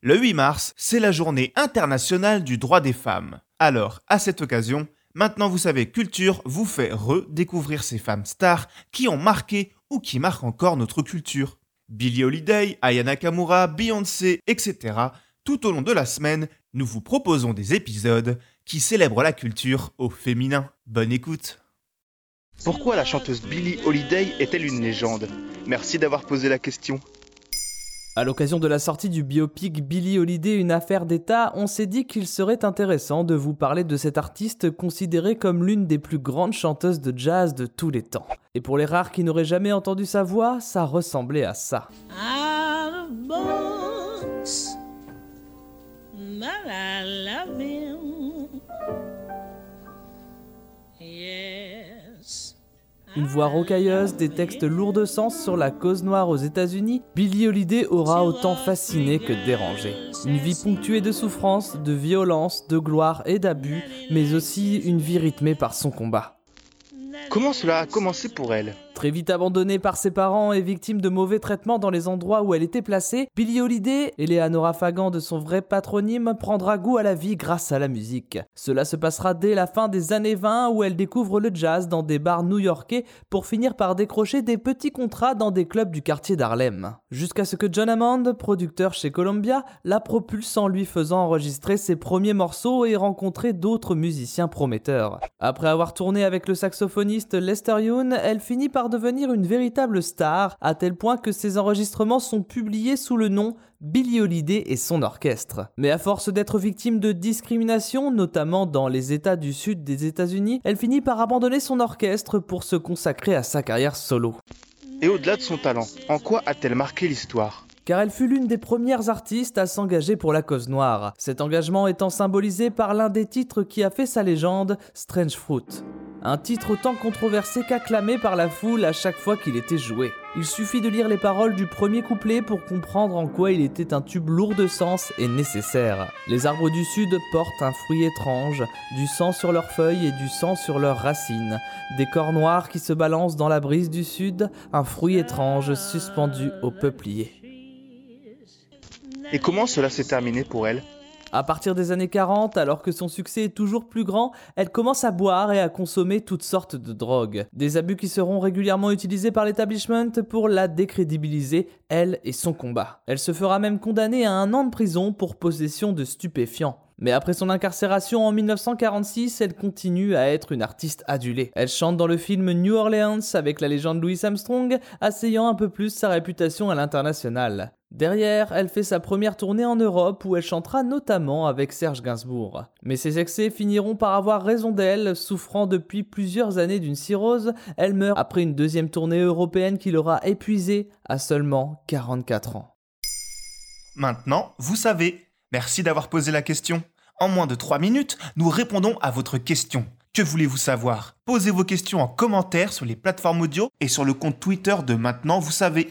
Le 8 mars, c'est la journée internationale du droit des femmes. Alors, à cette occasion, maintenant vous savez, Culture vous fait redécouvrir ces femmes stars qui ont marqué ou qui marquent encore notre culture. Billie Holiday, Aya Nakamura, Beyoncé, etc. Tout au long de la semaine, nous vous proposons des épisodes qui célèbrent la culture au féminin. Bonne écoute Pourquoi la chanteuse Billie Holiday est-elle une légende? Merci d'avoir posé la question. À l'occasion de la sortie du biopic Billie Holiday, une affaire d'État, on s'est dit qu'il serait intéressant de vous parler de cette artiste considérée comme l'une des plus grandes chanteuses de jazz de tous les temps. Et pour les rares qui n'auraient jamais entendu sa voix, ça ressemblait à ça. Une voix rocailleuse, des textes lourds de sens sur la cause noire aux États-Unis, Billie Holiday aura autant fasciné que dérangé. Une vie ponctuée de souffrance, de violence, de gloire et d'abus, mais aussi une vie rythmée par son combat. Comment cela a commencé pour elle? Très vite abandonnée par ses parents et victime de mauvais traitements dans les endroits où elle était placée, Billie Holiday, Eleanora Fagan de son vrai patronyme, prendra goût à la vie grâce à la musique. Cela se passera dès la fin des années 20 où elle découvre le jazz dans des bars new-yorkais pour finir par décrocher des petits contrats dans des clubs du quartier d'Harlem. Jusqu'à ce que John Hammond, producteur chez Columbia, la propulse en lui faisant enregistrer ses premiers morceaux et rencontrer d'autres musiciens prometteurs. Après avoir tourné avec le saxophoniste Lester Young, elle finit par devenir une véritable star, à tel point que ses enregistrements sont publiés sous le nom Billie Holiday et son orchestre. Mais à force d'être victime de discrimination, notamment dans les États du sud des États-Unis, elle finit par abandonner son orchestre pour se consacrer à sa carrière solo. Et au-delà de son talent, en quoi a-t-elle marqué l'histoire? Car elle fut l'une des premières artistes à s'engager pour la cause noire, cet engagement étant symbolisé par l'un des titres qui a fait sa légende, Strange Fruit. Un titre autant controversé qu'acclamé par la foule à chaque fois qu'il était joué. Il suffit de lire les paroles du premier couplet pour comprendre en quoi il était un tube lourd de sens et nécessaire. Les arbres du sud portent un fruit étrange, du sang sur leurs feuilles et du sang sur leurs racines, des corps noirs qui se balancent dans la brise du sud, un fruit étrange suspendu au peuplier. Et comment cela s'est terminé pour elle? À partir des années 40, alors que son succès est toujours plus grand, elle commence à boire et à consommer toutes sortes de drogues. Des abus qui seront régulièrement utilisés par l'établissement pour la décrédibiliser, elle et son combat. Elle se fera même condamner à un an de prison pour possession de stupéfiants. Mais après son incarcération en 1946, elle continue à être une artiste adulée. Elle chante dans le film New Orleans avec la légende Louis Armstrong, asseyant un peu plus sa réputation à l'international. Derrière, elle fait sa première tournée en Europe où elle chantera notamment avec Serge Gainsbourg. Mais ses excès finiront par avoir raison d'elle, souffrant depuis plusieurs années d'une cirrhose, elle meurt après une deuxième tournée européenne qui l'aura épuisée à seulement 44 ans. Maintenant, vous savez. Merci d'avoir posé la question. En moins de 3 minutes, nous répondons à votre question. Que voulez-vous savoir? Posez vos questions en commentaire sur les plateformes audio et sur le compte Twitter de Maintenant, vous savez.